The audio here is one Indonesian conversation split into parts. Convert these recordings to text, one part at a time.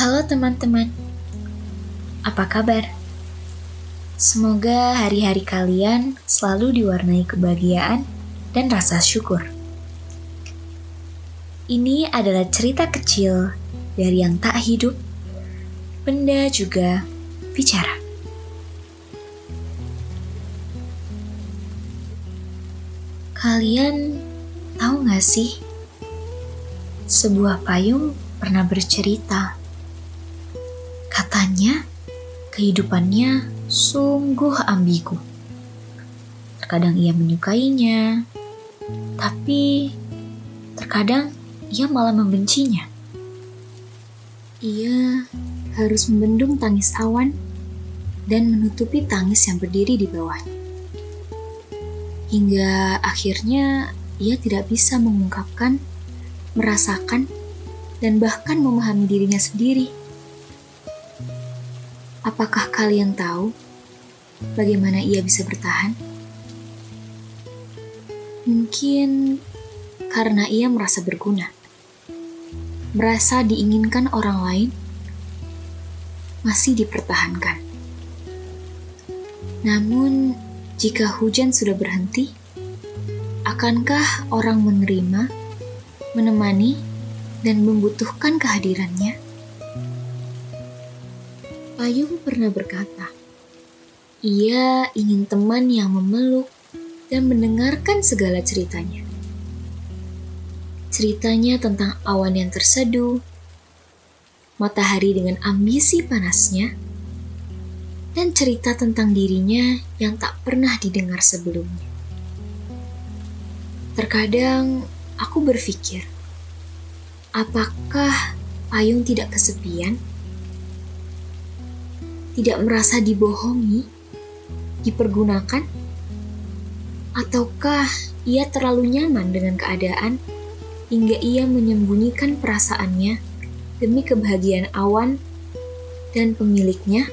Halo teman-teman, apa kabar? Semoga hari-hari kalian selalu diwarnai kebahagiaan dan rasa syukur. Ini adalah cerita kecil dari yang tak hidup, benda juga bicara. Kalian tahu gak sih? Sebuah payung pernah bercerita. Katanya, kehidupannya sungguh ambigu. Terkadang ia menyukainya, tapi terkadang ia malah membencinya. Ia harus membendung tangis awan dan menutupi tangis yang berdiri di bawahnya hingga akhirnya ia tidak bisa mengungkapkan, merasakan, dan bahkan memahami dirinya sendiri. Apakah kalian tahu bagaimana ia bisa bertahan? Mungkin karena ia merasa berguna, merasa diinginkan orang lain, masih dipertahankan. Namun, jika hujan sudah berhenti, akankah orang menerima, menemani, dan membutuhkan kehadirannya? Payung pernah berkata, ia ingin teman yang memeluk dan mendengarkan segala ceritanya. Ceritanya tentang awan yang terseduh, matahari dengan ambisi panasnya, dan cerita tentang dirinya yang tak pernah didengar sebelumnya. Terkadang aku berpikir, apakah payung tidak kesepian? Tidak merasa dibohongi, dipergunakan? Ataukah ia terlalu nyaman dengan keadaan hingga ia menyembunyikan perasaannya demi kebahagiaan awan dan pemiliknya?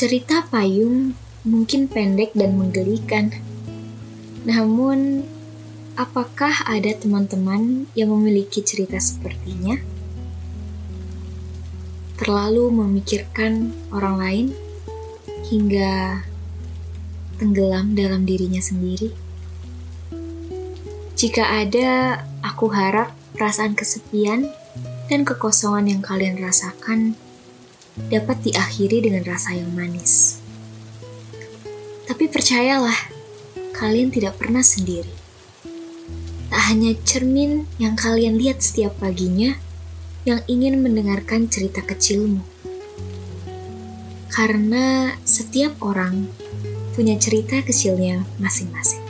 Cerita payung mungkin pendek dan menggelikan. Namun, apakah ada teman-teman yang memiliki cerita sepertinya? Terlalu memikirkan orang lain hingga tenggelam dalam dirinya sendiri. Jika ada, aku harap perasaan kesepian dan kekosongan yang kalian rasakan dapat diakhiri dengan rasa yang manis. Tapi percayalah, kalian tidak pernah sendiri. Tak hanya cermin yang kalian lihat setiap paginya yang ingin mendengarkan cerita kecilmu. Karena setiap orang punya cerita kecilnya masing-masing.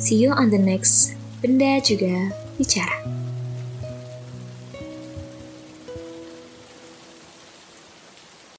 See you on the next Benda Juga Bicara.